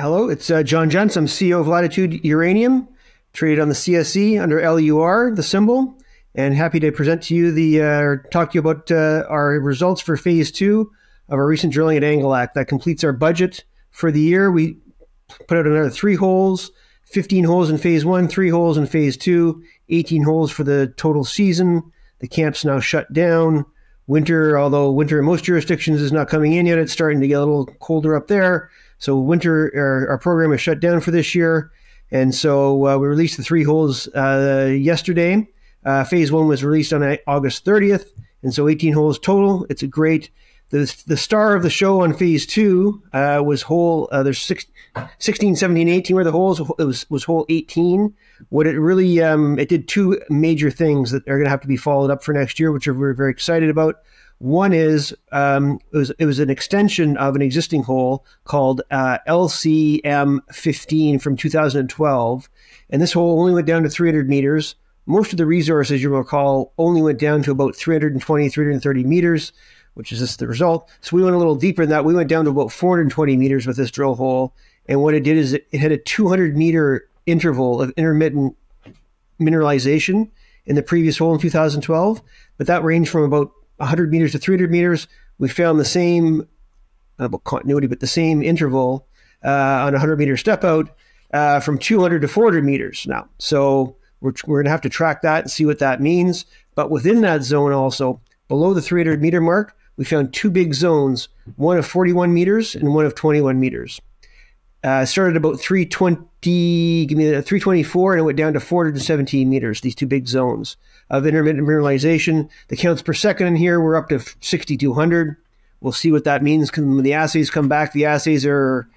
Hello, it's uh, John Jentz. I'm CEO of Latitude Uranium, traded on the CSE under LUR, the symbol, and happy to present to you the uh, talk to you about uh, our results for phase two of our recent drilling at Angilak. That completes our budget for the year. We put out another three holes, 15 holes in phase one, three holes in phase two, 18 holes for the total season. The camp's now shut down. Winter, although winter in most jurisdictions is not coming in yet, it's starting to get a little colder up there. So winter, our, our program is shut down for this year. And so uh, we released the three holes uh, yesterday. Uh, phase one was released on August 30th. And so 18 holes total. It's a great the, the star of the show on phase two uh, was hole, uh, there's six, 16, 17, 18 were the holes. It was, was hole 18. What it really, um, it did two major things that are going to have to be followed up for next year, which we're very excited about. One is um, it, was, it was an extension of an existing hole called uh, LCM 15 from 2012. And this hole only went down to 300 meters. Most of the resource, as you recall, only went down to about 320, 330 meters which is just the result. So we went a little deeper than that. We went down to about 420 meters with this drill hole. And what it did is it, it had a 200 meter interval of intermittent mineralization in the previous hole in 2012. But that ranged from about 100 meters to 300 meters. We found the same, about continuity, but the same interval uh, on a 100 meter step out uh, from 200 to 400 meters now. So we're, we're going to have to track that and see what that means. But within that zone, also below the 300 meter mark, we found two big zones, one of 41 meters and one of 21 meters. Uh, started about 320, give me the 324, and it went down to 417 meters. These two big zones of intermittent mineralization. The counts per second in here were up to 6,200. We'll see what that means when the assays come back. The assays are,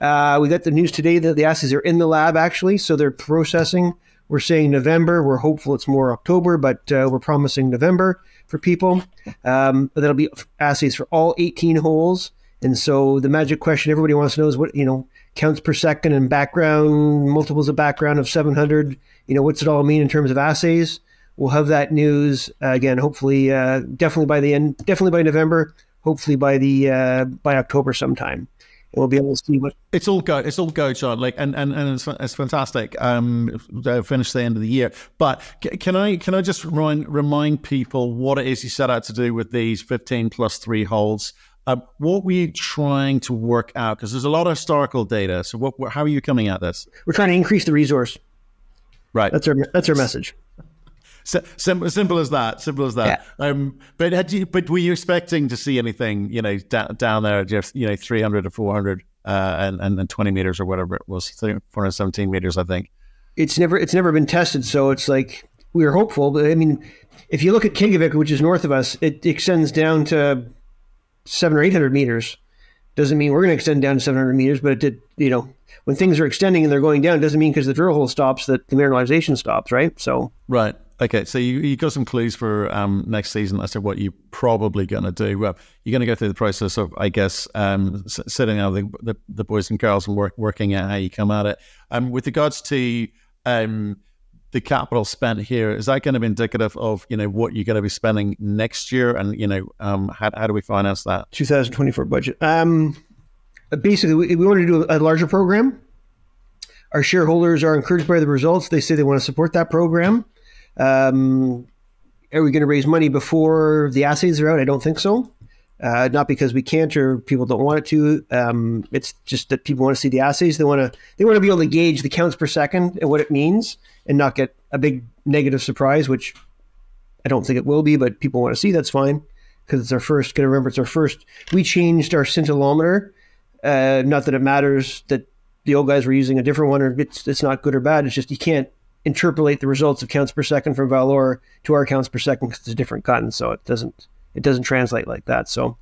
uh, we got the news today that the assays are in the lab actually, so they're processing. We're saying November. We're hopeful it's more October, but uh, we're promising November for people. Um, that'll be assays for all 18 holes. And so the magic question everybody wants to know is what, you know, counts per second and background, multiples of background of 700. You know, what's it all mean in terms of assays? We'll have that news uh, again, hopefully, uh, definitely by the end, definitely by November, hopefully by the, uh, by October sometime we'll be able to see what it's all go. It's all go, John. Like, and and, and it's, it's fantastic. Um, finish the end of the year. But can I can I just remind remind people what it is you set out to do with these fifteen plus three holes? Uh, what were you trying to work out? Because there's a lot of historical data. So, what, how are you coming at this? We're trying to increase the resource. Right. That's our that's our message. simple, simple as that. Simple as that. Yeah. Um, but had you, but were you expecting to see anything, you know, down, down there, just you know, three hundred or four hundred, uh, and, and and twenty meters or whatever it was, four hundred seventeen meters, I think. It's never it's never been tested, so it's like we were hopeful. But I mean, if you look at Kiggavik, which is north of us, it extends down to seven or eight hundred meters. Doesn't mean we're going to extend down to seven hundred meters, but it did. You know, when things are extending and they're going down, doesn't mean because the drill hole stops that the mineralization stops, right? So right. Okay, so you, you got some clues for um, next season as to what you're probably going to do. Well, you're going to go through the process of, I guess, um, sitting down the, the, the, boys and girls and work, working out how you come at it. Um, with regards to um, the capital spent here, is that going to be indicative of you know what you're going to be spending next year, and you know um, how, how do we finance that 2024 budget? Um, basically, we, we want to do a larger program. Our shareholders are encouraged by the results. They say they want to support that program. Um, are we going to raise money before the assays are out? I don't think so. Uh, not because we can't or people don't want it to. Um, it's just that people want to see the assays. They want to they want to be able to gauge the counts per second and what it means, and not get a big negative surprise, which I don't think it will be. But people want to see. That's fine because it's our first. To remember it's our first. We changed our scintillometer. Uh, not that it matters that the old guys were using a different one, or it's it's not good or bad. It's just you can't interpolate the results of counts per second from ValOre to our counts per second because it's a different gun, so it doesn't it doesn't translate like that. So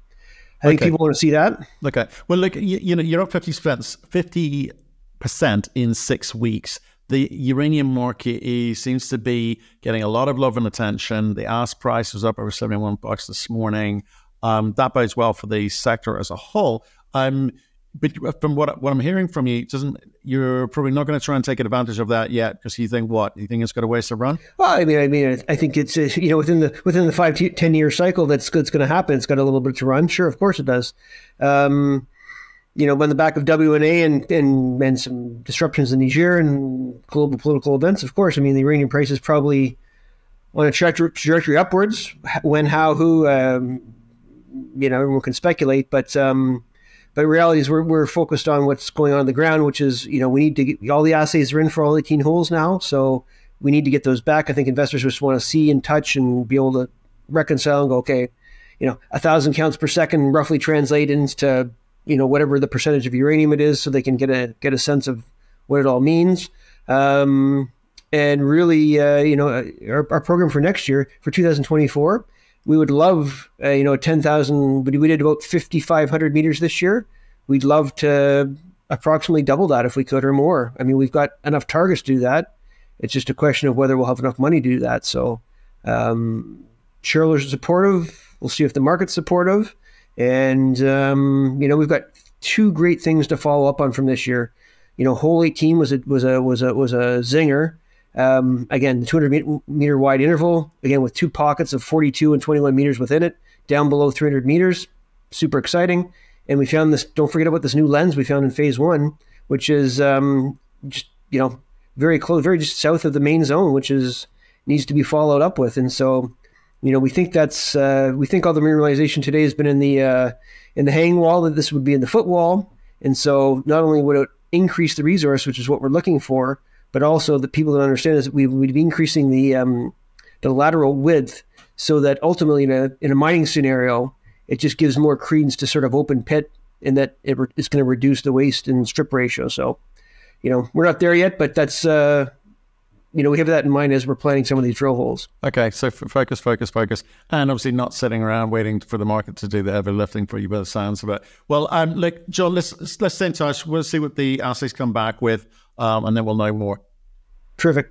I think people want to see that. Okay. Well, look, you, you know, you're up fifty percent, fifty percent in six weeks. The uranium market is, seems to be getting a lot of love and attention. The ask price was up over seventy-one bucks this morning. Um, that bodes well for the sector as a whole. Um, but from what what I'm hearing from you, doesn't you're probably not going to try and take advantage of that yet because you think what you think it's got a ways to run. Well, I mean, I mean, I think it's uh, you know within the within the five to ten year cycle that's going to happen. It's got a little bit to run. Sure, of course it does. Um, you know, on the back of WNA and, and, and some disruptions in Niger and global political events, of course, I mean, the uranium price is probably on a trajectory, trajectory upwards. When, how, who, um, you know, everyone can speculate, but um, but reality is we're, we're focused on what's going on on the ground, which is you know we need to get all the assays are in for all 18 holes now, so we need to get those back. I think investors just want to see and touch and be able to reconcile and go, okay, you know, a thousand counts per second roughly translate into you know whatever the percentage of uranium it is, so they can get a get a sense of what it all means. Um, and really, uh, you know, our, our, program for next year for 2024, we would love, uh, you know, 10,000. We did about 5,500 meters this year. We'd love to approximately double that if we could or more. I mean, we've got enough targets to do that. It's just a question of whether we'll have enough money to do that. So, um, shareholders are supportive. We'll see if the market's supportive. And, um, you know, we've got two great things to follow up on from this year. You know, hole 18 was a, was a, was a, was a zinger. Um, again, the 200 meter wide interval, again, with two pockets of 42 and 21 meters within it, down below 300 meters. Super exciting. And we found this, don't forget about this new lens we found in phase one, which is um, just, you know, very close, very just south of the main zone, which is needs to be followed up with. And so you know, we think that's uh, we think all the mineralization today has been in the uh, in the hang wall. That this would be in the footwall, and so not only would it increase the resource, which is what we're looking for, but also the people that understand is we would be increasing the um, the lateral width, so that ultimately in a in a mining scenario, it just gives more credence to sort of open pit, and that it re- it's going to reduce the waste and strip ratio. So, you know, we're not there yet, but that's uh, you know, we have that in mind as we're planning some of these drill holes. Okay, so f- focus, focus, focus, and obviously not sitting around waiting for the market to do the heavy lifting for you by the sounds of it. Well, um, look, John, let's let's stay in touch. We'll see what the assays come back with, um, and then we'll know more. Terrific.